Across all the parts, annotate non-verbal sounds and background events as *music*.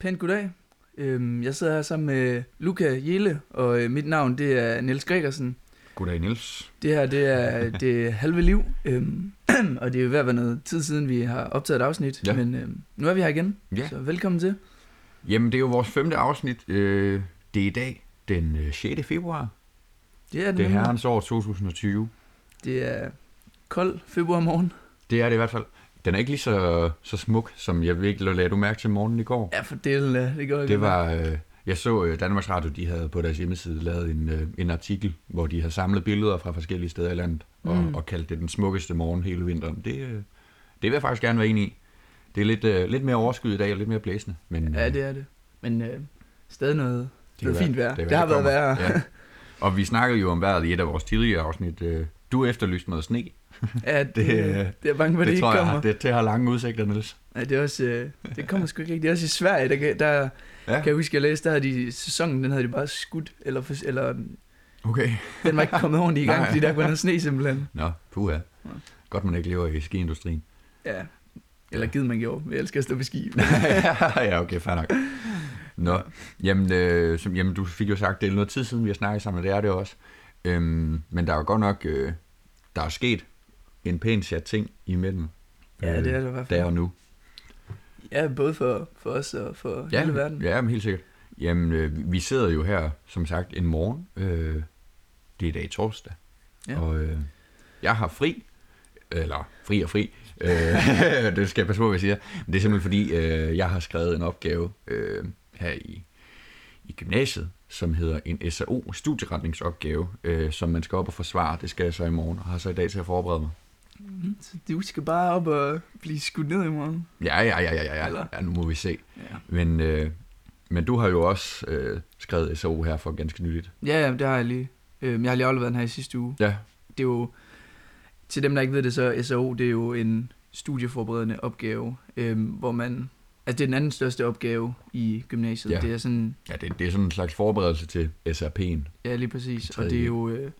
Pænt goddag. Øhm, jeg sidder her sammen med Luca Jelle, og øh, mit navn det er Niels Gregersen. Goddag, Niels. Det her det er *laughs* det halve liv, øhm, *clears throat* og det er jo ved at være noget tid siden, vi har optaget et afsnit, Ja. men øhm, nu er vi her igen, Ja. så velkommen til. Jamen, det er jo vores femte afsnit. Øh, det er i dag, den øh, 6. februar. Det er, det Det er herrens år 2020. det er kold februar morgen. Det er det i hvert fald. Den er ikke lige så, så smuk, som jeg virkelig lagde du mærke til morgenen i går. Ja, for delen af det går jeg Det var, øh, jeg så øh, Danmarks Radio, de havde på deres hjemmeside lavet en, øh, en artikel, hvor de havde samlet billeder fra forskellige steder i landet, og, Mm. og kaldt det den smukkeste morgen hele vinteren. Det, øh, det vil jeg faktisk gerne være enig i. Det er lidt, øh, lidt mere overskyet i dag, og lidt mere blæsende. Men, Ja, øh, det er det. Men øh, stadig noget, Det noget er fint vejr. Det, hvad har været værre. Ja. Og vi snakkede jo om vejret i et af vores tidligere afsnit. Øh, Du efterlyste noget sne. Ja, *laughs* det, Det, det, øh, det er jeg bange for, Det, det, ikke tror jeg, kommer. har- det, det har lange udsigter, Niels. Ja, det er også, øh, det kommer sgu ikke rigtigt. Det er også i Sverige, der, kan- der Ja, kan jeg huske, jeg læste, der havde de, sæsonen, den havde de bare skudt, eller, for, eller okay. den var ikke kommet ordentligt i gang, *laughs* fordi der var noget sne simpelthen. Nå, puha. Ja. Godt, man ikke lever i skiindustrien. Ja, eller givet man gjorde. Jeg elsker at stå på ski. *laughs* ja, okay, fair nok. Nå, jamen, øh, som, jamen, du fik jo sagt, det er noget tid siden, vi har snakket sammen, og det er det også. Øhm, men der er jo godt nok, øh, der er sket en pæn chat ting imellem. ja, øh, det er det i hvert fald. Der og nu. Ja, både for, for os og for ja, hele verden. Ja, men helt sikkert. Jamen, øh, vi sidder jo her, som sagt, en morgen. Øh, det er i dag torsdag. Ja. Og øh, jeg har fri. Eller fri og fri. Øh, *laughs* det skal jeg passe på, hvad jeg siger. Men det er simpelthen fordi, øh, jeg har skrevet en opgave øh, her i, i gymnasiet, som hedder en SAO, studieretningsopgave, øh, som man skal op og forsvare. Det skal jeg så i morgen, og har så i dag til at forberede mig. Så du skal bare op og blive skudt ned i morgen. Ja, ja, ja, ja, ja, Eller? ja. nu må vi se. Ja. Men, øh, men du har jo også øh, skrevet SAO her for ganske nyligt. Ja, ja, det har jeg lige. Øhm, Jeg har lige afleveret den her i sidste uge. Ja, Det er jo, til dem, der ikke ved det, så SAO, det er jo en studieforberedende opgave, øhm, hvor man, altså det er den anden største opgave i gymnasiet. Ja. Det er sådan, ja det, det er sådan en slags forberedelse til SRP'en. ja lige præcis, og det er jo, øh,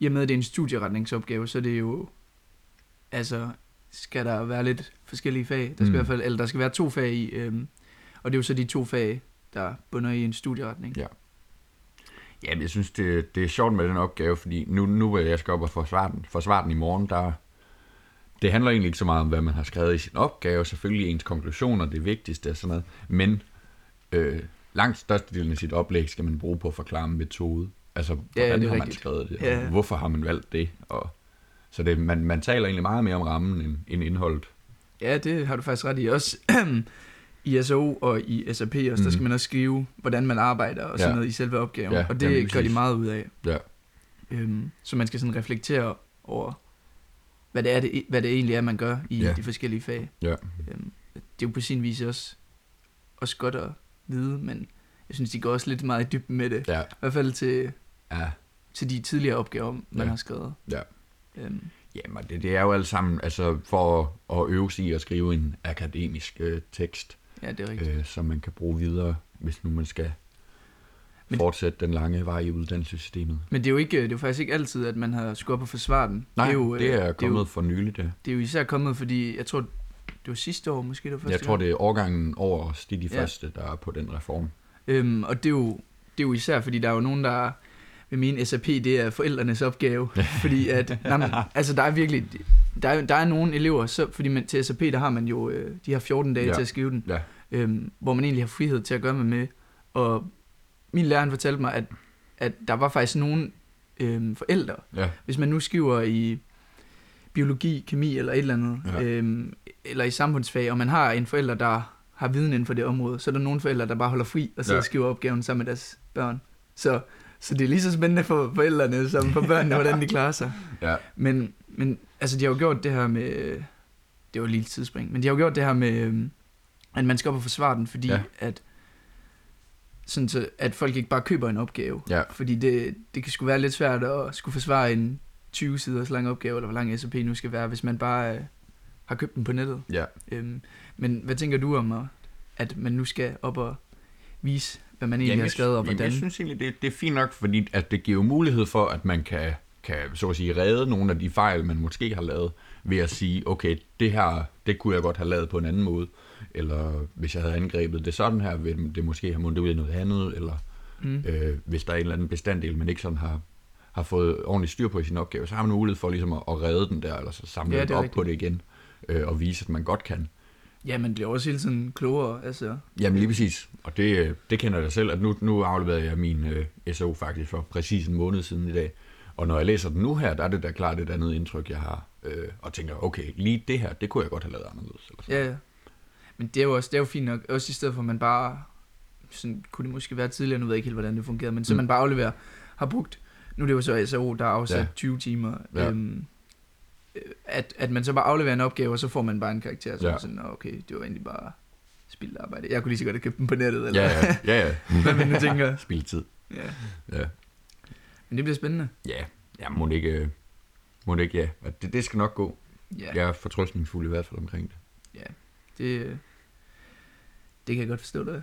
i og med at det er en studieretningsopgave, så det er jo, altså, skal der være lidt forskellige fag. Der skal Mm. i hvert fald, eller der skal være to fag i, øhm, og det er jo så de to fag, der bunder i en studieretning. Ja. Ja, men jeg synes, det, det er sjovt med den opgave, fordi nu, nu vil jeg skal op og forsvare den, forsvare den i morgen, der, det handler egentlig ikke så meget om, hvad man har skrevet i sin opgave, selvfølgelig ens konklusioner, det vigtigste og sådan noget, men øh, langt størstedelen af sit oplæg skal man bruge på at forklare en metode. Altså, Ja, hvordan det er har man rigtigt. skrevet det, Ja. hvorfor har man valgt det, og så det, man, man taler egentlig meget mere om rammen end, end indholdet. Ja, det har du faktisk ret i. Også *clears throat* i SO og i SAP også, mm. der Mm. skal man også skrive, hvordan man arbejder og sådan Ja. noget i selve opgaven. Ja, og det jamen, gør de meget ud af. Ja. Øhm, så man skal sådan reflektere over, hvad det, er, det, hvad det egentlig er, man gør i Ja. de forskellige fag. Ja. Øhm, det er jo på sin vis også, også godt at vide, men jeg synes, de går også lidt meget i dybden med det. Ja, I hvert fald til, ja, til de tidligere opgaver, man Ja. har skrevet. ja. Øhm, Jamen, det, det er jo alt sammen altså for at, at øve sig i at skrive en akademisk øh, tekst, ja, det er rigtigt. øh, som man kan bruge videre, hvis nu man skal Men- fortsætte den lange vej i uddannelsessystemet. Men det er jo ikke, det er jo faktisk ikke altid, at man har skulle op og forsvare den. Nej, det er jo, øh, det er det er kommet jo, for nylig, det. det er jo især kommet, fordi jeg tror, det var sidste år måske, det var første Jeg tror, det er årgangen over os, de er de Ja. første, der er på den reform. Øhm, og det er, jo, det er jo især, fordi der er jo nogen, der vil mene, SAP det er forældrenes opgave. fordi at, *laughs* nej, men, altså der er virkelig, der er, der er nogle elever, så, fordi man, til SAP, der har man jo øh, de her 14 dage ja. Til at skrive den, Ja, øhm, hvor man egentlig har frihed til at gøre med med. Og min lærer fortalte mig, at, at der var faktisk nogle øhm, forældre, ja, hvis man nu skriver i biologi, kemi eller et eller andet, ja. Øhm, eller i samfundsfag, og man har en forælder, der har viden inden for det område, så er der nogle forældre, der bare holder fri og sidder ja. Skriver opgaven sammen med deres børn. Så, så det er lige så spændende for forældrene som for børnene, *laughs* hvordan de klarer sig. ja, Men, men altså, de har jo gjort det her med... Det var et lille tidsspring, men de har jo gjort det her med, at man skal op og forsvare den, fordi ja. At, sådan så, at folk ikke bare køber en opgave. ja, Fordi det, det kan sgu være lidt svært at skulle forsvare en 20 siders lang opgave, eller hvor lang SAP nu skal være, hvis man bare øh, har købt den på nettet. ja. Øhm, men hvad tænker du om, at man nu skal op og vise, hvad man egentlig Jamen, har jeg- skrevet, og hvordan? Jeg synes egentlig, det, det er fint nok, fordi at det giver mulighed for, at man kan, kan så at sige redde nogle af de fejl, man måske har lavet, ved at sige, okay, det her, det kunne jeg godt have lavet på en anden måde, eller hvis jeg havde angrebet det sådan her, ville det måske have mundet ud i noget andet, eller mm. øh, hvis der er en eller anden bestanddel, man ikke sådan har, har fået ordentligt styr på i sin opgave, så har man mulighed for ligesom at, at redde den der, eller så samle Ja, er op rigtigt. på det igen, øh, og vise, at man godt kan. Ja, man bliver også hele tiden klogere. Altså, Jamen lige præcis, og det, øh, det kender jeg selv, at nu, nu afleverede jeg min øh, SO faktisk for præcis en måned siden i dag. Og når jeg læser den nu her, der er det da klart et andet indtryk, jeg har. Øh, og tænker, okay, lige det her, det kunne jeg godt have lavet anderledes. Eller sådan. ja, ja. Men det er jo også det er jo fint nok. Også i stedet for, at man bare... Sådan kunne det måske være tidligere, nu ved jeg ikke helt, hvordan det fungerede, men så Mm. man bare afleverer, har brugt... Nu er det jo så SAO, der har afsat Ja. ja. 20 timer. Ja. Øhm, øh, at, at man så bare afleverer en opgave, og så får man bare en karakter. Så Ja. ja. sådan, "Nå, okay, det var egentlig bare spildt arbejde. Jeg kunne lige så godt have købt den på nettet, eller Ja, ja, ja, ja. *laughs* hvad man nu tænker. *laughs* Spil tid. Ja. Ja, Men det bliver spændende. ja, ja må det ikke, øh, må det ikke, ja. Det, det skal nok gå. Ja, Jeg er fortrøstningsfuld i hvert fald omkring det. det, øh, det kan jeg godt forstå dig.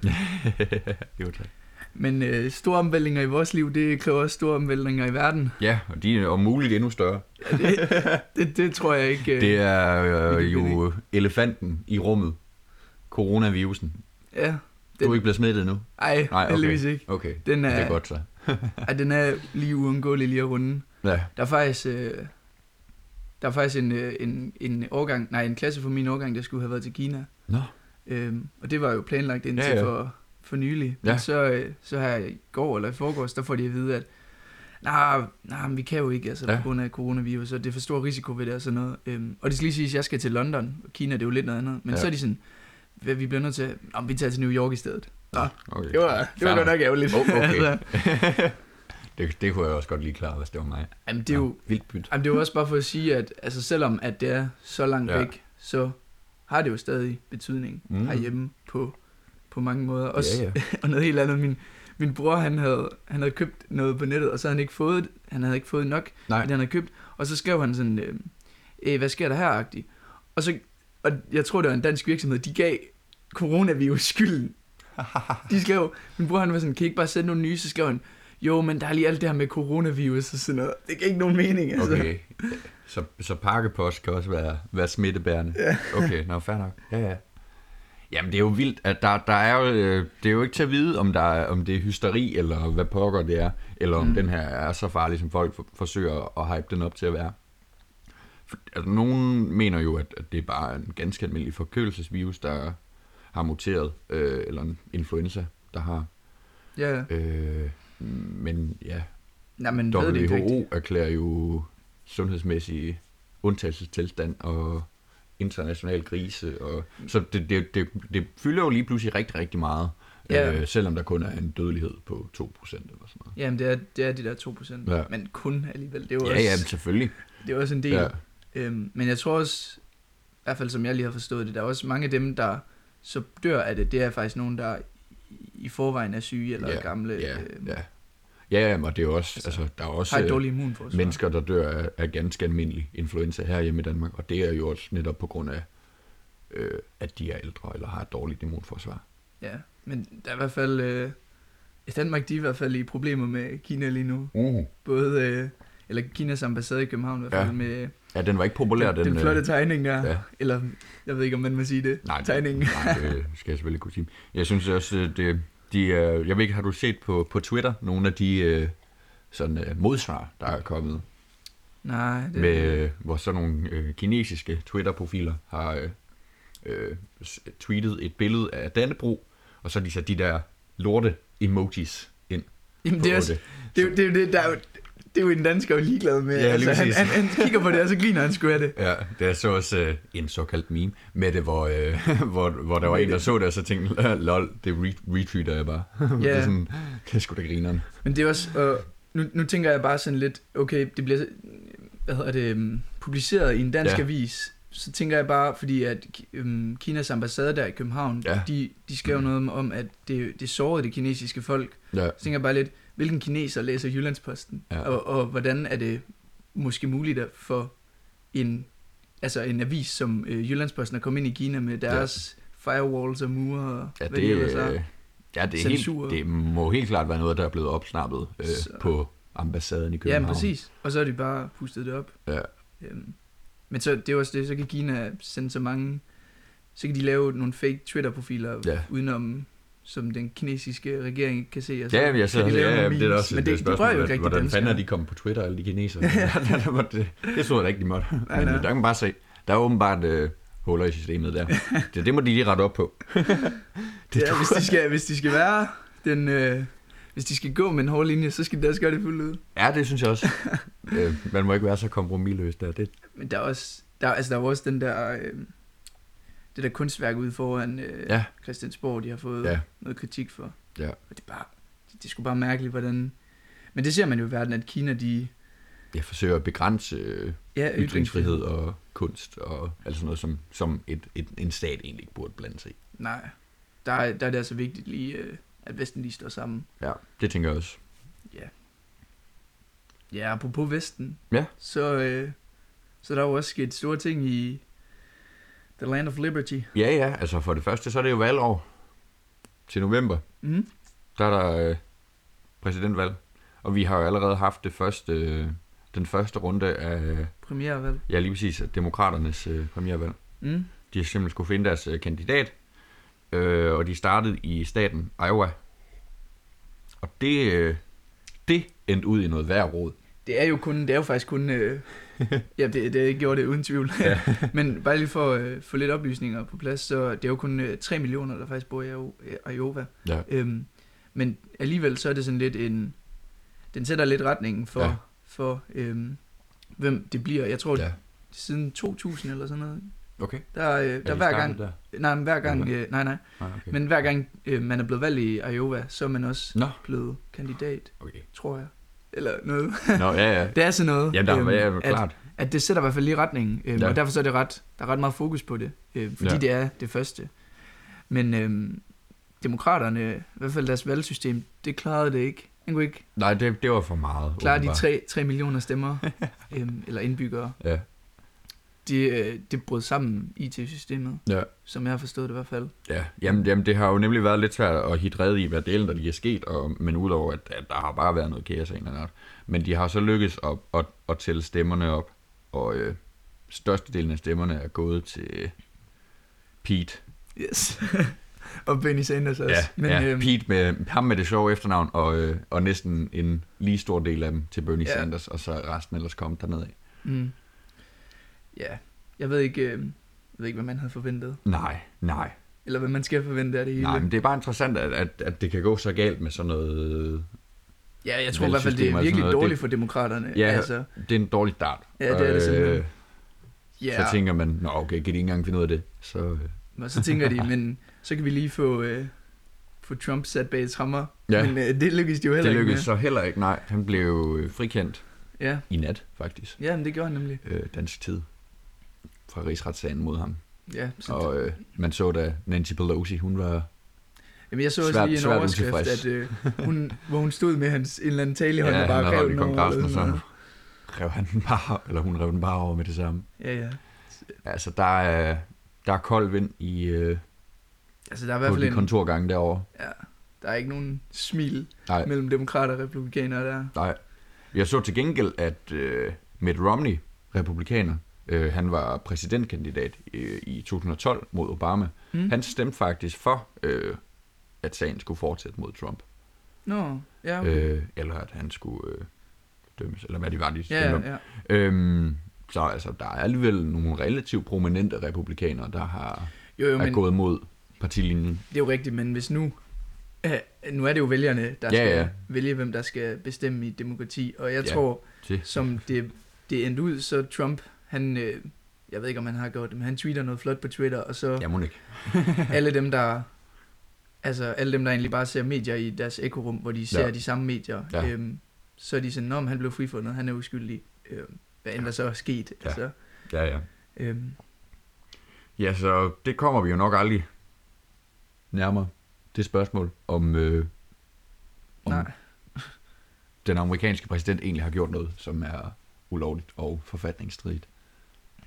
*laughs* jo, tak. Men øh, store omvæltninger i vores liv, det kræver også store omvæltninger i verden. Ja, og de er om muligt endnu større. Ja, det, det, det tror jeg ikke. Øh, Det er øh, er jo elefanten i rummet. Coronavirusen. Ja. Du er Den, ikke blevet smittet endnu? ej, Nej, okay. heldigvis ikke. Okay, Den det er, er godt så. *laughs* ej, den er lige uundgåelig lige at runde. Ja, Der er faktisk, øh, der er faktisk en, øh, en, en, årgang, nej, en klasse fra min årgang, der skulle have været til Kina. Nå. Øhm, og det var jo planlagt indtil Ja, ja, ja. ja. For, for nylig. Men Ja. så, øh, så her i går eller i forgårs, der får de at vide, at nej, nej, men vi kan jo ikke, altså Ja. på grund af coronavirus, og det er for stor risiko ved det og sådan noget. Øhm, og det skal lige siges, at jeg skal til London, og Kina det er jo lidt noget andet. Men Ja. ja. så er de sådan, hvad vi bliver nødt til, om vi tager til New York i stedet. Nå, okay. det var, det var godt nok ærgerligt. Oh, okay. altså, *laughs* det, det kunne jeg også godt lige klare, hvis det var mig. jamen, det er jo, Vildt byt. jamen, det er jo også bare for at sige, at altså, selvom at det er så langt Ja. ja. væk, så har det jo stadig betydning mm. herhjemme på, på mange måder. Også, Ja, ja. *laughs* og noget helt andet. Min, min bror, han havde, han havde købt noget på nettet, og så havde han ikke fået, han havde ikke fået nok, Nej. det, han havde købt. Og så skrev han sådan, øh, øh, hvad sker der her, agtigt. Og så, og jeg tror, det var en dansk virksomhed, de gav coronavirus skylden. *laughs* De skrev, min bror han var sådan, kan I ikke bare sætte nogle nye? Så skrev han, jo, men der er lige alt det her med coronavirus og sådan noget. Det giver ikke nogen mening, altså. Okay. Så, så pakkepost kan også være, være smittebærende. Ja. Okay, nå, fair nok. Ja, ja. Jamen, det er jo vildt, at der, der er jo, øh, det er jo ikke til at vide, om, der er, om det er hysteri, eller hvad pokker det er, eller om mm. Den her er så farlig, som folk for, forsøger at hype den op til at være. For, altså, nogen mener jo, at, at det er bare en ganske almindelig forkølelsesvirus, der har muteret, øh, eller en influenza, der har. Ja, ja. Øh, men ja, Nej, men ved det ikke. WHO erklærer jo sundhedsmæssig undtagelsestilstand og international krise. Og, så det, det, det, det fylder jo lige pludselig rigtig, rigtig meget, Ja. øh, selvom der kun er en dødelighed på 2% eller sådan noget. Jamen, det er, det er de der 2%. Ja. Men kun alligevel. Det er jo Ja, også, ja, men selvfølgelig. det er også en del. Ja. Øhm, men jeg tror også, i hvert fald som jeg lige har forstået det, der er også mange af dem, der så dør af det, det er faktisk nogen, der i- forvejen er syge eller Ja, gamle, Ja, øhm, ja. Ja, ja, og det er også, altså, Altså, der er også har øh, immunforsvar. mennesker, der dør af, af ganske almindelig influenza her hjemme i Danmark, og det er jo også netop på grund af, øh, at de er ældre eller har et dårligt immunforsvar. Ja, men der er i hvert fald... Øh, i Danmark, de er i hvert fald i problemer med Kina lige nu. Uh. Både... Øh, eller Kinas ambassade i København i hvert fald Ja. med Ja, den var ikke populær, den, den øh, flotte tegning der. ja. Eller, jeg ved ikke, om man må sige det. Nej, det- Tegningen. Nej, det skal jeg selvfølgelig kunne sige. Jeg synes også, øh, det, de, øh, jeg ved ikke, har du set på, på Twitter nogle af de øh, sådan, øh, modsvar, der er kommet, Nej, det, med, øh, hvor sådan nogle øh, kinesiske Twitter-profiler har øh, øh, tweetet et billede af Dannebro, og så har de sat de der lorte emojis ind. Jamen, det er, også, det, det, jo det, der er jo, det er jo en dansker jo ligeglad med. Ja, altså, han, han, han, kigger på det, og så griner han sgu af det. Ja, det er så også øh, en såkaldt meme med det, hvor, øh, *laughs* hvor, hvor der var en, der så det, og så tænkte, *laughs* lol, det re- retweeter jeg bare. *laughs* det er Ja. sådan, det er sgu da grineren. Men det er også, øh, nu, nu tænker jeg bare sådan lidt, okay, det bliver, hvad hedder det, um, publiceret i en dansk Ja. ja. avis, så tænker jeg bare, fordi at um, Kinas ambassade der i København, Ja. de, de skrev noget om- om, at det, det sårede det kinesiske folk. Ja. Så tænker jeg bare lidt, hvilken kineser læser Jyllandsposten? Ja. Og, og hvordan er det måske muligt at for en, altså en avis som øh, Jyllandsposten at komme ind i Kina med deres ja. firewalls og mure og Ja, hvad det, de ellers er? øh, ja, det, er helt, det må helt klart være noget, der er blevet opsnappet øh, Så- på ambassaden i Ja, København. men præcis. Og så er de bare pustet det op. Ja. Øhm, men så, det er også det, så kan Kina sende så mange, så kan de lave nogle fake Twitter-profiler Ja. udenom, som den kinesiske regering ikke kan se. og så Ja, jeg de sidder, lave ja, ja, det er også men et det, det spørgsmål. rører jo ikke hvordan- fanden er de kommet på Twitter, alle de kinesere? *laughs* det, det tror jeg da ikke, de måtte. Men nej. der kan man bare se, der er åbenbart øh, huller i systemet der. *laughs* Det, det må de lige rette op på. *laughs* det ja, hvis de skal, hvis de skal være den, øh, hvis de skal gå med en hård linje, så skal de også gøre det fuldt ud. Ja, det synes jeg også. øh, man må ikke være så kompromilløs der. Det, Men der er også, der, altså der er også den der, øh, det der kunstværk ude foran øh, Ja. Christiansborg, de har fået Ja. noget kritik for. Ja. Og det er bare, det, det er sgu bare mærkeligt, hvordan... Men det ser man jo i verden, at Kina, de... jeg forsøger at begrænse øh, Ja, ytringsfrihed og kunst og alt sådan noget, som, som et, et, en stat egentlig ikke burde blande sig i. Nej, der er, der er det altså vigtigt lige, øh, at Vesten lige står sammen. Ja, det tænker jeg også. Ja. Ja, apropos Vesten, Ja. så, øh, så der er jo også sket store ting i The Land of Liberty. Ja, ja, altså for det første, så er det jo valgår til november. Mm. Der er der øh, præsidentvalg, og vi har jo allerede haft det første, øh, den første runde af, Premiervalg. ja lige præcis, demokraternes øh, premiervalg. Mm. De har simpelthen skulle finde deres øh, kandidat, øh, og de startede i staten Iowa. Og det, øh, det endte ud i noget værd råd. Det er jo kun, det er jo faktisk kun, øh, *laughs* ja, det, det gjorde det uden tvivl. Ja. *laughs* Men bare lige for at øh, få lidt oplysninger på plads, så det er jo kun øh, 3 millioner, der faktisk bor i Io- Iowa. Ja. Øhm, men alligevel så er det sådan lidt en, den sætter lidt retningen for, Ja. ja. for øhm, hvem det bliver. Jeg tror, Ja. ja. siden 2000 eller sådan noget, Okay. der, øh, Er der de hver gang, Der? nej, men hver gang, Okay. øh, nej, nej, Nej, okay. men hver gang øh, man er blevet valgt i Iowa, så er man også Nå, blevet kandidat, okay. tror jeg. Eller noget. Nå, ja, ja. *laughs* Det er sådan noget. Jamen, der øhm, er ja, at, klart. at det sætter i hvert fald lige retningen, øhm, Ja. og derfor så er det ret, der er ret meget fokus på det, øh, fordi Ja. ja. det er det første. Men øhm, demokraterne, i hvert fald deres valgsystem, det klarede det ikke. Den kunne ikke Nej, det, det var for meget. klare de åbenbart. 3, 3 millioner stemmer, *laughs* øhm, eller indbyggere. Ja. Det, øh, det brød sammen IT-systemet, Ja. som jeg har forstået det i hvert fald. Ja, jamen, jamen det har jo nemlig været lidt svært at hitte red i, hvad delen der lige er sket, og, men udover at, at der har bare været noget kaos af en eller anden art. Men de har så lykkes at, at, at tælle stemmerne op, og øh, størstedelen af stemmerne er gået til Pete. Yes. *laughs* og Benny Sanders også. Ja, Men, ja øhm, Pete med ham med det sjove efternavn, og, øh, og næsten en lige stor del af dem til Bernie Ja. Sanders, og så resten ellers kommet derned af. Mm, ja, jeg ved ikke, øh, jeg ved ikke, hvad man havde forventet. Nej, nej, Eller hvad man skal forvente af det hele. nej, men det er bare interessant, at, at, at det kan gå så galt med sådan noget... Ja, jeg tror i hvert fald, det er virkelig noget. dårligt Det- for demokraterne. Ja, altså, Det er en dårlig start. Ja, det er det Og, simpelthen. øh, ja. Så tænker man, nå okay, kan de ikke engang finde ud af det? Så, øh, Og så tænker de, men så kan vi lige få, øh, få Trump sat bag trammer. Ja. Men øh, det lykkedes de jo heller det ikke lykkedes med. så heller ikke, nej. Han blev øh, frikendt Ja. i nat, faktisk. ja, men det gjorde han nemlig. Øh, dansk tid. Fra rigsretssagen mod ham. Ja, Og øh, man så da Nancy Pelosi, hun var... Jamen, jeg så også Svært- lige en overskrift, at øh, hun, hvor hun stod med hans en eller anden tale i hånden, og han bare rev den over. og så rev han den bare, eller hun rev den bare over med det samme. Ja, ja. Altså, der er, der er kold vind i, øh, Altså, der er i hvert fald en, kontorgange derovre. ja, der er ikke nogen smil Nej. mellem demokrater og republikanere der. Nej. Jeg så til gengæld, at øh, Mitt Romney, republikaner, øh, han var præsidentkandidat øh, i 2012 mod Obama. Mm. Han stemte faktisk for, øh, at sagen skulle fortsætte mod Trump. Nå, ja, okay. Øh, eller at han skulle øh, dømmes, eller hvad de var, de stemte ja, om. ja. Øhm, så altså, der er alligevel nogle relativt prominente republikanere, der har Jo, jo, er men gået mod partilinjen. det er jo rigtigt, men hvis nu... Øh, nu er det jo vælgerne, der Ja, skal ja. vælge, hvem der skal bestemme i demokrati. Og jeg Ja. tror, Det. som det, det endte ud, så Trump, han... Øh, jeg ved ikke, om han har gjort det, men han tweeter noget flot på Twitter, og så Jeg må ikke. *laughs* *laughs* alle dem, der... Altså, alle dem, der egentlig bare ser medier i deres ekorum, hvor de ser Ja. ja. de samme medier, Ja. øhm, så er de sådan, om han blev frifundet, han er uskyldig. Øhm, hvad end der så er sket. Ja. Altså, Ja, ja. øhm, Ja, så det kommer vi jo nok aldrig nærmere. Det spørgsmål, om, øh, om nej. den amerikanske præsident egentlig har gjort noget, som er ulovligt og forfatningsstridigt.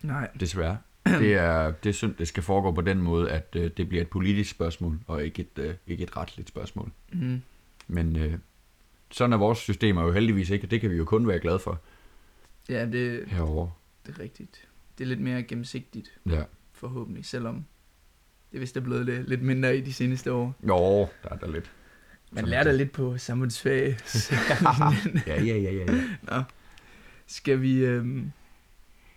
Nej. Desværre. *clears throat* Det er, det er synd, det skal foregå på den måde, at øh, det bliver et politisk spørgsmål, og ikke et, øh, ikke et retligt spørgsmål. Mm. Men øh, sådan er vores systemer jo heldigvis ikke, og det kan vi jo kun være glade for Ja, det, herovre. det er rigtigt. Det er lidt mere gennemsigtigt, Ja. forhåbentlig, selvom det vist er blevet lidt, lidt mindre i de seneste år. Jo, der er der lidt. Man lærer da lidt på samfundsfag. *laughs* *laughs* Ja, ja, ja, ja. ja. Nå. Skal vi, øhm,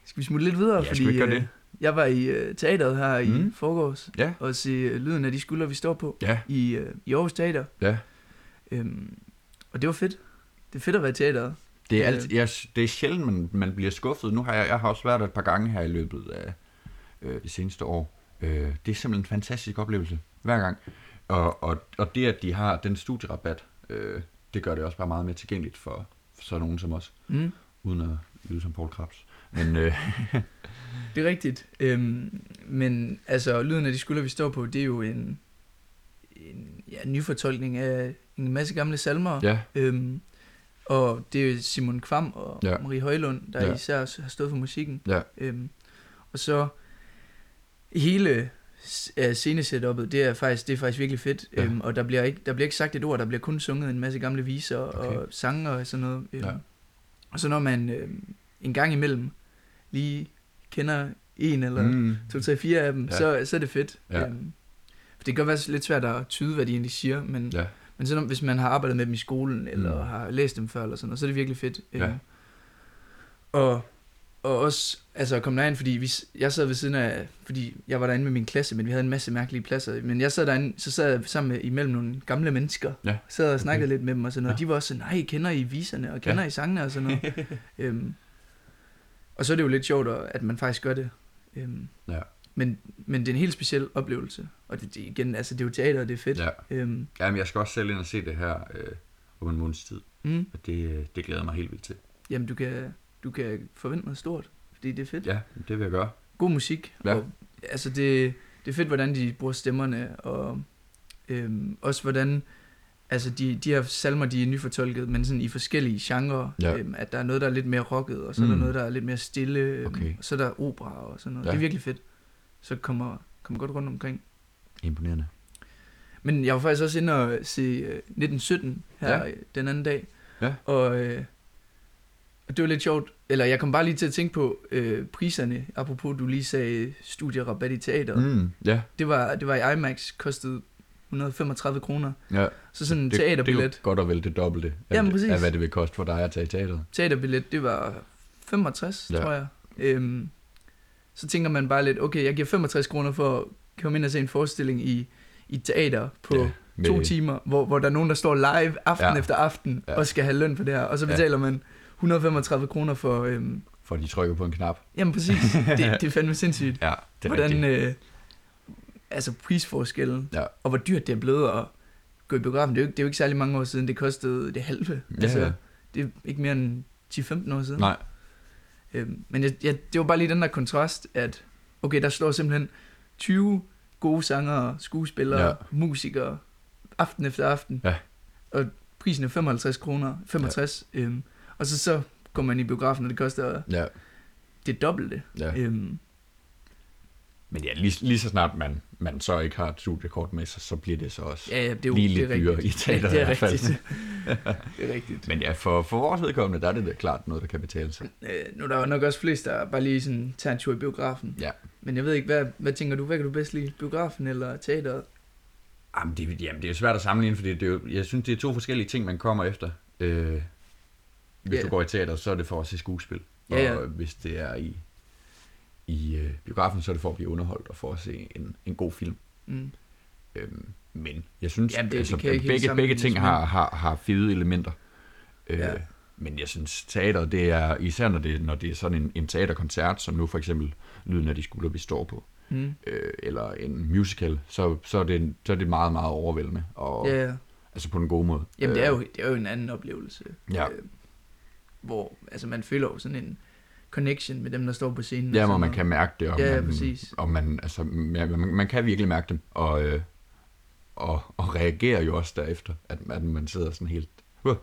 skal vi smutte lidt videre? Ja, skal vi gøre øh, det? jeg var i øh, teateret her i Mm. forgårs Ja. og se øh, lyden af de skuldre, vi står på Ja, i, øh, i Aarhus Teater. ja. Øhm, og det var fedt. Det er fedt at være i teateret. Det er, Øh. alt, jeg, det er sjældent, man, man bliver skuffet. Nu har jeg, jeg har også været der et par gange her i løbet af øh, det seneste år. Øh, det er simpelthen en fantastisk oplevelse hver gang. Og, og, og det, at de har den studierabat, øh, det gør det også bare meget mere tilgængeligt for, for sådan nogen som os, Mm. uden at lyde som Paul Krabs. Men øh, *laughs* Det er rigtigt. Øhm, men altså, lyden af de skuldre, vi står på, det er jo en, en ja, nyfortolkning af en masse gamle salmer. ja, Øhm, og det er Simon Kvam og Ja. Marie Højlund, der Ja. især har stået for musikken. ja, Øhm, og så hele s- scenesetupet, det er faktisk, det er faktisk virkelig fedt. Ja. Øhm, og der bliver, ikke, der bliver ikke sagt et ord, der bliver kun sunget en masse gamle viser Okay. og sange og sådan noget. Øhm, Ja. Og så når man øhm, en gang imellem lige kender en eller mm. to, tre, fire af dem, Ja. så, så er det fedt. Ja. Øhm, for det kan godt være lidt svært at tyde, hvad de egentlig siger, men, ja, men så, når- hvis man har arbejdet med dem i skolen, eller Mm. har læst dem før, eller sådan noget, så er det virkelig fedt. Ja. Øhm, og, og også altså at komme derind, fordi vi, jeg sad ved siden af, fordi jeg var derinde med min klasse, men vi havde en masse mærkelige pladser. Men jeg sad derinde, så sad jeg sammen med, imellem nogle gamle mennesker, Ja. sad og snakkede Okay. lidt med dem og sådan noget. Ja. De var også sådan, nej, kender I viserne, og kender Ja. I sangene og sådan noget. *laughs* øhm, og så er det jo lidt sjovt, at man faktisk gør det. Øhm, Ja. men, men det er en helt speciel oplevelse. Og det, det, igen, altså det er jo teater, og det er fedt. ja. Øhm, Jamen, jeg skal også selv ind og se det her øh, om en måneds tid. mm, Og det, øh, det glæder mig helt vildt til. jamen, du kan, du kan forvente noget stort, fordi det er fedt. Ja, det vil jeg gøre. God musik. Ja. Og, altså det, det er fedt, hvordan de bruger stemmerne, og øhm, også hvordan, altså de, de her salmer, de er nyfortolket, men sådan i forskellige genrer, Ja. øhm, at der er noget, der er lidt mere rocket, og så er Mm. der noget, der er lidt mere stille, øhm, Okay. og så er der opera og sådan noget. Ja. Det er virkelig fedt. Så kommer, kommer godt rundt omkring. Imponerende. Men jeg var faktisk også inde og se øh, 1917 her Ja. den anden dag. Ja. Og, øh, det var lidt sjovt. Eller jeg kom bare lige til at tænke på øh, priserne. Apropos, du lige sagde studierabat i teateret. Mm. Mm, ja, Det, var, det var i IMAX, kostede 135 kroner. ja. Så sådan en det, teaterbillet. Det er godt og vel det dobbelte af, Jamen, præcis. af, hvad det vil koste for dig at tage i teateret. Teaterbillet, det var 65, Ja. ja. tror jeg. Øhm, så tænker man bare lidt, okay, jeg giver 65 kroner for at komme ind og se en forestilling i, i teater på Ja, ja, med- to timer, hvor, hvor der er nogen, der står live aften Ja. ja. efter aften Ja. ja. og skal have løn for det her. Og så Ja. betaler man 135 kroner for... Øhm, For de trykker på en knap. jamen præcis, det, *laughs* det er fandme sindssygt. Ja, det er Hvordan, rigtigt. øh, altså prisforskellen, Ja. og hvor dyrt det er blevet at gå i biografen. Det er, jo, ikke- det er jo ikke særlig mange år siden, det kostede det halve. Ja, ja. Det er ikke mere end 10-15 år siden. Nej, Øhm, men jeg, jeg, det var bare lige den der kontrast, at okay, der står simpelthen 20 gode sangere, skuespillere, ja. musikere, aften efter aften. Ja. Og prisen er 55 kroner, 65. Ja. Øhm, og så, så går man i biografen, og det koster ja, det dobbelte. ja. Øhm, Men ja, lige, lige så snart man, man så ikke har et studiekort med sig, så bliver det så også ja, ja, det er jo lige er lidt dyrere i teater det i er hvert fald. rigtigt. *laughs* det er rigtigt. Men ja, for, for vores vedkommende, der er det da klart noget, der kan betale sig. Øh, nu er der jo nok også flest, der bare lige sådan tager en tur i biografen. Ja. Men jeg ved ikke, hvad, hvad tænker du? Hvad kan du bedst lide? Biografen eller teateret? Jamen, det, jamen, det er jo svært at sammenligne, fordi det er jo, jeg synes, det er to forskellige ting, man kommer efter. Øh, hvis Ja. du går i teater, så er det for at se skuespil. Og Ja, ja. hvis det er i, i øh, biografen, så er det for at blive underholdt og for at se en, en god film. Mm. Øhm, men jeg synes, Jamen, det- det altså, helt begge, begge sammenlignes ting har, har, har fede elementer. Øh, Ja. Men jeg synes, teater, det er, især når det, når det er sådan en, en teaterkoncert, som nu for eksempel Lyden af de skulder, vi står på, Mm. øh, eller en musical, så, så, er det, så er det meget, meget overvældende. Og, Ja, ja. Altså på den gode måde. Jamen, det er, Øh, jo, det er jo en anden oplevelse. Ja. Øh, hvor altså, man føler jo sådan en connection med dem, der står på scenen. Ja, hvor man kan mærke det, og, ja, man, præcis. og man, altså, ja, man, man kan virkelig mærke dem, og, øh, og, og reagerer jo også derefter, at, at man sidder sådan helt, uh,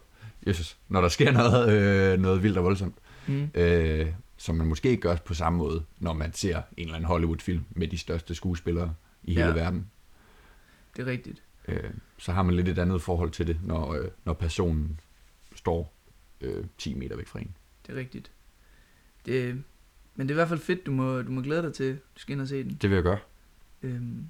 Jesus, når der sker noget, øh, noget vildt og voldsomt, Mm. øh, som man måske ikke gør på samme måde, når man ser en eller anden Hollywood-film med de største skuespillere i Ja. hele verden. Det er rigtigt. Øh, så har man lidt et andet forhold til det, når, øh, når personen står øh, 10 meter væk fra en. Det er rigtigt. Det, men det er i hvert fald fedt, du må, du må glæde dig til, du skal ind og se den. Det vil jeg gøre. Øhm,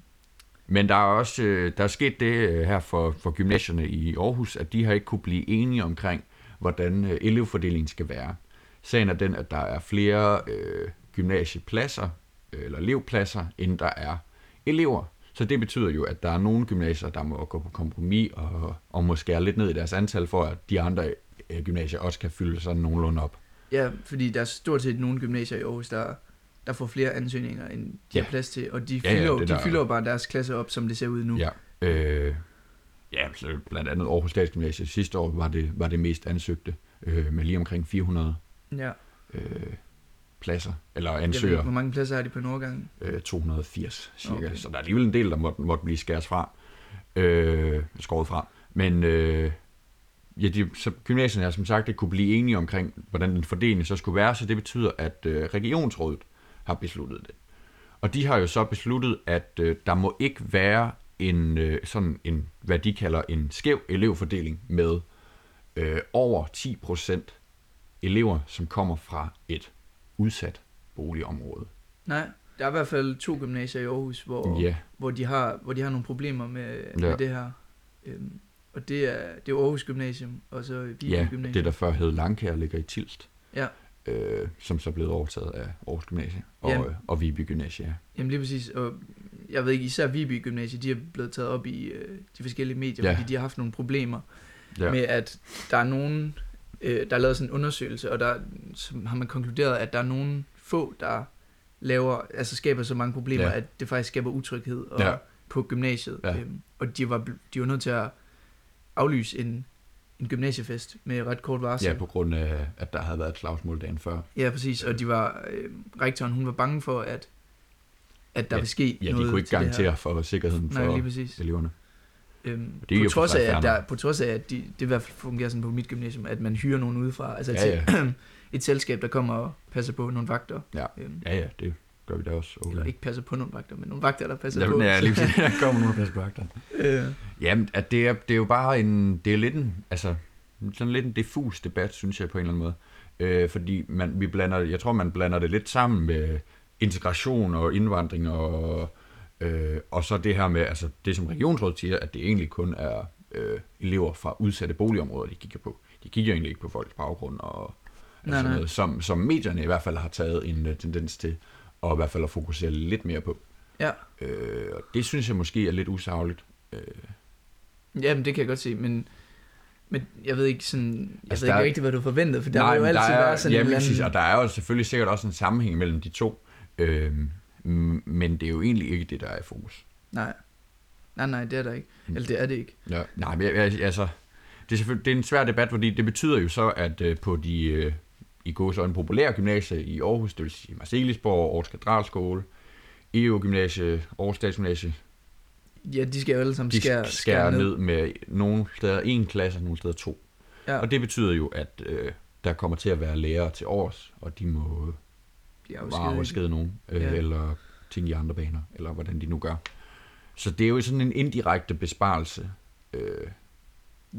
Men der er også øh, der er sket det øh, her for, for gymnasierne i Aarhus, at de har ikke kunne blive enige omkring, hvordan øh, elevfordelingen skal være. Sagen er den, at der er flere øh, gymnasiepladser, eller elevpladser, end der er elever. Så det betyder jo, at der er nogle gymnasier, der må gå på kompromis og, og må skære lidt ned i deres antal, for at de andre øh, gymnasier også kan fylde sådan nogenlunde op. ja, fordi der er stort set nogle gymnasier i Aarhus, der, der får flere ansøgninger, end de Ja. har plads til. Og de Ja, ja, fylder, jo- det de der- fylder jo bare deres klasse op, som det ser ud nu. Ja. Øh, ja, så blandt andet Aarhus Statsgymnasium sidste år var det, var det mest ansøgte, øh, med lige omkring 400 ja. øh, pladser, eller ved ansøgere. ikke, hvor mange pladser har de på en årgang? øh, 280 cirka. Okay. Så der er alligevel en del, der måtte, måtte blive skæres fra. Øh, skåret fra. Men øh, ja, de, så gymnasierne har som sagt ikke kunne blive enige omkring, hvordan den fordeling så skulle være, så det betyder, at øh, regionsrådet har besluttet det. Og de har jo så besluttet, at øh, der må ikke være en øh, sådan en, hvad de kalder en skæv elevfordeling med øh, over 10% elever, som kommer fra et udsat boligområde. Nej, der er i hvert fald to gymnasier i Aarhus, hvor, Ja, hvor, de, har, hvor de har nogle problemer med. Ja. med det her. Øhm, og det er, det er Aarhus Gymnasium, og så Viby Ja, Gymnasium. det der før hed Langkær ligger i Tilst. Ja. Øh, som så er blevet overtaget af Aarhus Gymnasie og, Jamen. og Viby Gymnasie. Ja. Jamen lige præcis, og jeg ved ikke, især Viby Gymnasium, de er blevet taget op i øh, de forskellige medier, Ja. fordi de har haft nogle problemer Ja. med, at der er nogen, øh, der er lavet sådan en undersøgelse, og der så har man konkluderet, at der er nogen få, der laver, altså skaber så mange problemer, Ja. at det faktisk skaber utryghed og, Ja. på gymnasiet. Ja. Øhm, og de var, de var nødt til at aflyse en, en gymnasiefest med ret kort varsel. ja, på grund af, at der havde været et slagsmål dagen før. Ja, præcis. Og de var, øh, rektoren, hun var bange for, at, at der Ja, vil ske Ja, de noget kunne ikke til det her. garantere for sikkerheden Nej, for lige præcis. eleverne. Øhm, Det på, trods af, at der, på trods af, at de, det i hvert fald fungerer sådan på mit gymnasium, at man hyrer nogen udefra. Altså Ja, et, *clears throat* et selskab, der kommer og passer på nogle vagter. Ja. Øhm, Ja, ja, det gør vi da også. eller ikke passer på nogle vagter, men nogle vagter, der passer ja, på. ja, lige *laughs* præcis. Der kommer nogle plads på vagter. øh, Jamen, at det, er, det er jo bare en, det er lidt en, altså, sådan lidt en diffus debat, synes jeg på en eller anden måde. Øh, fordi man, vi blander, jeg tror, man blander det lidt sammen med integration og indvandring og, øh, og så det her med, altså det som regionsrådet siger, at det egentlig kun er øh, elever fra udsatte boligområder, de kigger på. De kigger egentlig ikke på folks baggrund og Nej, altså nej. noget, som, som medierne i hvert fald har taget en uh, tendens til, og i hvert fald at fokusere lidt mere på. ja, Øh, og det synes jeg måske er lidt usagligt. Øh, jamen det kan jeg godt se, men, men jeg ved ikke sådan, jeg Altså, ved der ikke er- rigtig, hvad du forventede, for der Nej, vil jo altid der er, være sådan ja, en eller anden... og der er jo selvfølgelig sikkert også en sammenhæng mellem de to. Øh, men det er jo egentlig ikke det, der er i fokus. Nej, nej, nej, det er der ikke. Mm. Eller det er det ikke. Ja. Nej, men jeg, jeg, altså, det er selvfølgelig det er en svær debat, fordi det betyder jo så, at øh, på de øh, i går så en populær gymnasie i Aarhus, det vil sige Marcelisborg, Aarhus Katedralskole, EU Gymnasie, Aarhus Statsgymnasie, Ja, de skal jo alle sammen de skære, skærer, skærer ned med nogle steder en klasse, og nogle steder to. Ja, Og det betyder jo, at øh, der kommer til at være lærere til års, og de må bare overskede nogen, øh, ja. eller ting i andre baner, eller hvordan de nu gør. Så det er jo sådan en indirekte besparelse, øh,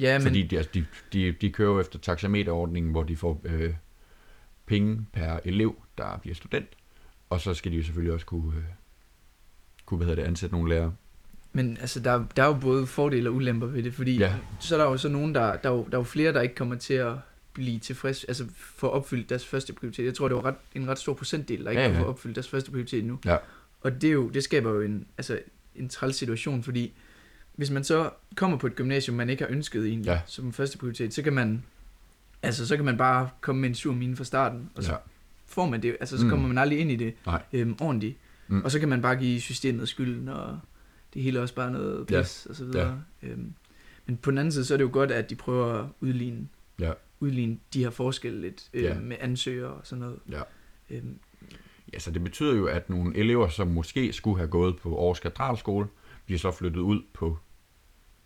Ja, men fordi de, altså, de, de, de kører jo efter taxameterordningen, hvor de får øh, penge per elev, der bliver student, og så skal de jo selvfølgelig også kunne, øh, kunne hvad hedder det, ansætte nogle lærere. Men altså, der, der er jo både fordele og ulemper ved det, fordi Ja. så er der jo så nogen, der, der, er jo, der er jo flere, der ikke kommer til at blive tilfreds, altså få opfyldt deres første prioritet. Jeg tror, det var ret, en ret stor procentdel, der ikke Ja, ja, får opfyldt deres første prioritet nu. Ja. Og det, er jo, det skaber jo en, altså, en træls situation, fordi hvis man så kommer på et gymnasium, man ikke har ønsket egentlig, ja. som første prioritet, så kan man altså, så kan man bare komme med en sur mine fra starten, og så Ja. får man det, altså så Mm. kommer man aldrig ind i det Nej. øhm, ordentligt. Mm. Mm. Og så kan man bare give systemet skylden, og det hele er også bare noget Ja. pis, og så videre. Øhm, men på den anden side, så er det jo godt, at de prøver at udligne, Ja. udligne de her forskelle lidt øh, Ja. med ansøgere og sådan noget. Ja. Øhm, Ja, så det betyder jo, at nogle elever, som måske skulle have gået på Aarhus Katedralskole, bliver så flyttet ud på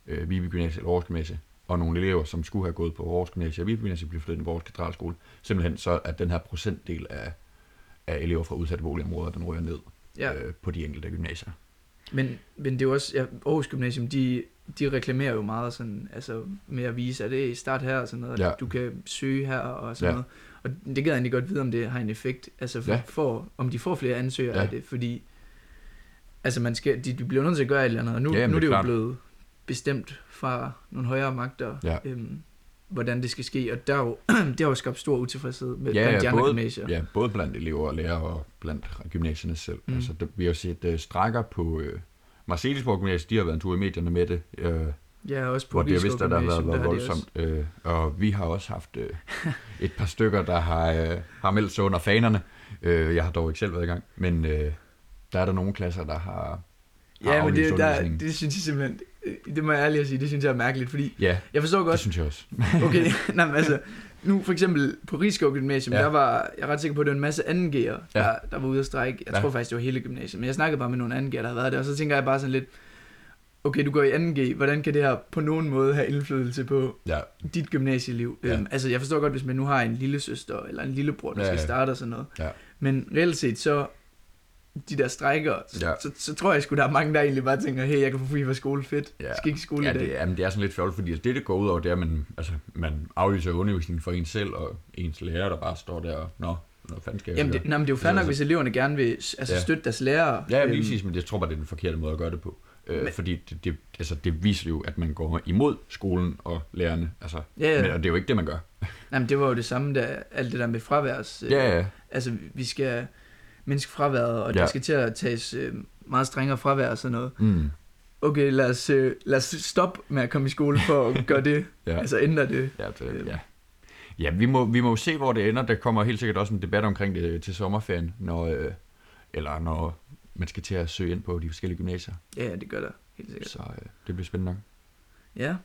øh, Viby Gymnasie eller Aarhus Gymnasie. Og nogle elever, som skulle have gået på Aarhus Gymnasie og Viby bliver flyttet på Aarhus Katedralskole. Simpelthen så, at den her procentdel af, af elever fra udsatte boligområder, den ryger ned ja. øh, på de enkelte gymnasier. Men, men det er jo også, ja, Aarhus Gymnasium, de, de reklamerer jo meget sådan, altså med at vise, at det er start her og sådan noget, Ja. du kan søge her og sådan Ja. noget. Og det gad jeg egentlig godt vide, om det har en effekt, altså for, Ja. for om de får flere ansøgere Ja. af det, fordi altså man skal, de, de bliver nødt til at gøre et eller andet, og nu, Ja, jamen, nu er det det er jo klart. blevet bestemt fra nogle højere magter, Ja. øhm, hvordan det skal ske, og der er jo, *clears throat* det har jo skabt stor utilfredshed med Ja, blandt de ja, andre både, gymnasier. ja, både blandt elever og lærere og blandt gymnasierne selv. Mm. Altså, der, vi har jo set uh, strækker på uh, Marcelisborg Gymnasiet, de har været en tur i medierne med det, uh, Ja, også på hvor de har Risskov vidst, at der har været, været de voldsomt. Uh, og vi har også haft uh, et par stykker, der har, uh, har meldt sig under fanerne. Uh, jeg har dog ikke selv været i gang, men uh, der er der nogle klasser, der har Ja, men det, der, det synes jeg simpelthen, det må jeg ærligt at sige, det synes jeg er mærkeligt, fordi Ja, jeg forstår det godt, synes jeg også. *laughs* okay, *laughs* nej, men altså, nu for eksempel på Rigskov Gymnasium, Ja. der var, jeg er ret sikker på, at det var en masse anden der, Ja. ja. der var ude at strække. Jeg Ja. tror faktisk, det var hele gymnasiet, men jeg snakkede bare med nogle anden der havde været der, og så tænker jeg bare sådan lidt, okay, du går i 2G, hvordan kan det her på nogen måde have indflydelse på Ja, dit gymnasieliv? Ja. Øhm, altså, jeg forstår godt, hvis man nu har en lille søster eller en lillebror, der Ja, skal starte og sådan noget. Ja. Men reelt set, så de der strækker, Ja. så, så, tror jeg sgu, der er mange, der egentlig bare tænker, hey, jeg kan få fri fra skole, fedt. Ja. Jeg skal ikke i skole ja i dag. det, jamen, det er sådan lidt fjollet, fordi det, det går ud over, det er, at man, altså, man aflyser undervisningen for en selv, og ens lærer, der bare står der og, nå, hvad fanden skal jeg Jamen, gøre?" det, nej, men det er jo fair Altså, nok, hvis eleverne gerne vil altså, Ja. støtte deres lærere. Ja, jeg vil Øhm, lige sige, men jeg tror bare, det er den forkerte måde at gøre det på. Øh, Men- fordi det, det, altså, det viser jo, at man går imod skolen og lærerne. Altså, Ja, ja. Men, og det er jo ikke det, man gør. Nej, men det var jo det samme, der, alt det der med fraværs. øh, Ja, ja. Altså, vi skal mindske fraværet, og ja. Der skal til at tages øh, meget strengere fravær og sådan noget. Mm. Okay, lad os, øh, lad os stoppe med at komme i skole for at *laughs* gøre det. Ja. Altså ændre det. Ja, det, Øhm. ja. ja vi, må, vi må jo se, hvor det ender. Der kommer helt sikkert også en debat omkring det til sommerferien, når, øh, eller når man skal til at søge ind på de forskellige gymnasier. Ja, det gør der. Helt sikkert. Så øh, det bliver spændende nok. Ja.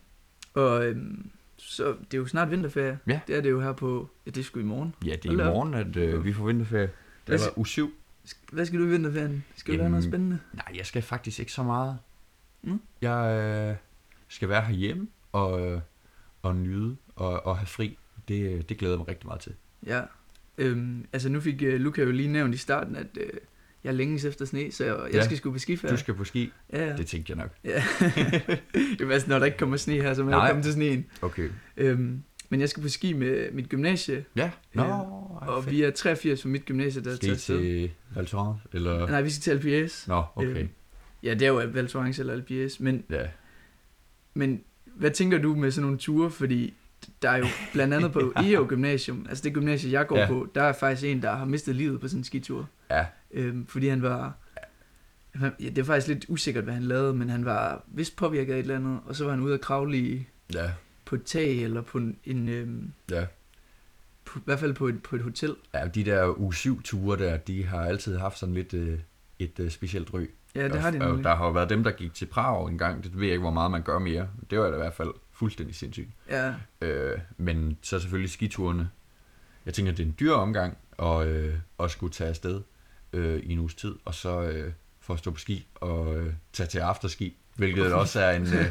Og øhm, så det er jo snart vinterferie. Ja. Det er det jo her på, ja, det er sgu i morgen. Ja, det er i morgen, at øh, vi får vinterferie. Det Hvad er u 7. Sk- Hvad skal du i vinterferien? Skal du gøre noget Jamen, spændende? Nej, jeg skal faktisk ikke så meget. Mm. Jeg øh, skal være herhjemme og, øh, og nyde og, og have fri. Det, det glæder jeg mig rigtig meget til. Ja. Øhm, altså nu fik uh, Luca jo lige nævnt i starten, at uh, jeg længes efter sne, så jeg, jeg Ja. skal sgu på skiferie. Du skal på ski. Ja, ja. Det tænkte jeg nok. ja. *laughs* er værst, når der ikke kommer sne her, så må jeg Nej. komme til sneen. Okay. Øhm, men jeg skal på ski med mit gymnasie, Ja. Nå, Ja. Og fedt. vi er 83 fra mit gymnasie, der er Skal I taget til Val Thorens, Eller? Nej, vi skal til LPS. Nå, okay. Øhm, Ja, det er jo Val Thorens eller LPS, men, Ja. men hvad tænker du med sådan nogle ture, fordi der er jo blandt andet på *laughs* EO Gymnasium, altså det gymnasie, jeg går Ja. ja. på, der er faktisk en, der har mistet livet på sådan en skitur. Ja. Øhm, fordi han var... han- Ja, det er faktisk lidt usikkert, hvad han lavede, men han var vist påvirket af et eller andet, og så var han ude at kravle i, Ja. på et tag, eller på en, en øhm, Ja. På, i hvert fald på et, på et hotel. Ja, de der u 7 ture der, de har altid haft sådan lidt øh, et øh, specielt ry. Ja, det har de nemlig. der har jo været dem, der gik til Prag en gang. Det ved jeg ikke, hvor meget man gør mere. Det var da i hvert fald fuldstændig sindssygt. Ja, Øh, men så selvfølgelig skiturene. Jeg tænker, det er en dyr omgang at, øh, at skulle tage afsted øh, i en uges tid, og så øh, for at stå på ski og øh, tage til afterski, hvilket *laughs* også er en, øh,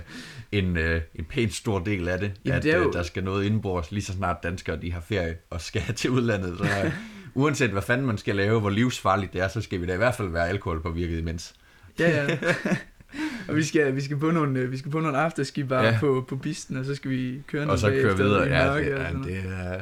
en, øh, en pænt stor del af det, Jamen, at det er jo- øh, der skal noget indenbords, lige så snart danskere de har ferie og skal *laughs* til udlandet. Så, øh, *laughs* uanset hvad fanden man skal lave, hvor livsfarligt det er, så skal vi da i hvert fald være alkohol på virket imens. ja, ja. *laughs* og vi skal, vi skal på nogle, øh, vi skal på nogle afterski bare Ja. på, på pisten, og så skal vi køre Og noget så køre videre. Ja, mørke det, og ja, det er...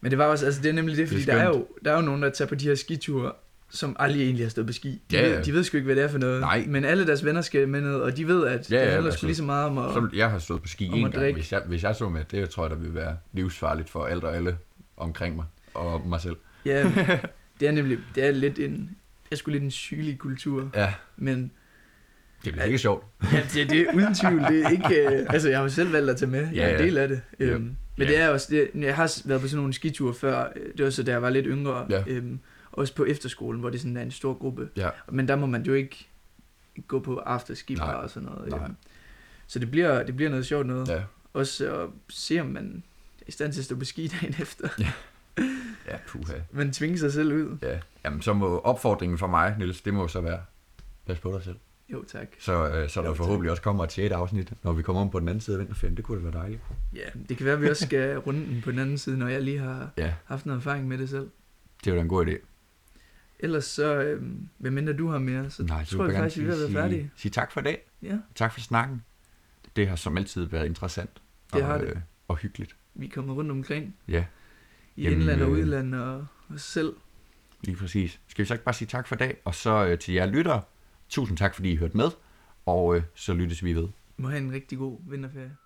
Men det var også, altså det er nemlig det, Det er fordi der er, jo, der er jo nogen, der tager på de her skiture, som aldrig egentlig har stået på ski. De, Ja, ved, ja. de ved sgu ikke, hvad det er for noget. Nej. Men alle deres venner skal med ned, og de ved, at Ja, ja, det ja, handler altså, sgu lige så meget om at... Så jeg har stået på ski en gang. Hvis jeg, hvis jeg så med, det tror jeg, der vil være livsfarligt for alt og alle omkring mig og mig selv. Ja, *laughs* det er nemlig det er lidt en... Det er sgu lidt en sygelig kultur, Ja, men det bliver ikke sjovt. ja, det, det er uden tvivl, det er ikke... øh, *laughs* Altså, jeg har jo selv valgt at tage med, jeg er Ja, en ja. del af det. Ja. Øhm, men Ja. det er også, det, jeg har været på sådan nogle skiture før, det var så da jeg var lidt yngre, Ja. øhm, også på efterskolen, hvor det sådan er en stor gruppe. Ja, Men der må man jo ikke gå på afterski bare og sådan noget. Nej. Så det bliver, det bliver noget sjovt noget. ja, Også at se, om man er i stand til at stå på ski *laughs* dagen efter. ja, puha. Man tvinger sig selv ud. Ja. Jamen, så må opfordringen for mig, Niels, det må så være, pas på dig selv. Jo, tak. Så, øh, så der Jo, forhåbentlig også kommer et 6. afsnit, når vi kommer om på den anden side af vinterferien. Det kunne da være dejligt. Ja, det kan være, at vi også skal runde den på den anden side, når jeg lige har Ja, haft noget erfaring med det selv. det er jo en god idé. Ellers så, øh, hvad mindre du har mere, så Nej, tror jeg faktisk, vi er ved at være sige, færdige. sige tak for i dag. Ja, Tak for snakken. Det har som altid været interessant. Det og, har det. Øh, og hyggeligt. vi kommer rundt omkring Ja, i Jamen, indland og øh, udland og os selv. lige præcis. Skal vi så ikke bare sige tak for i dag? Og så øh, til jer lyttere, tusind tak fordi I hørte med. Og øh, så lyttes vi ved. Må have en rigtig god vinterferie.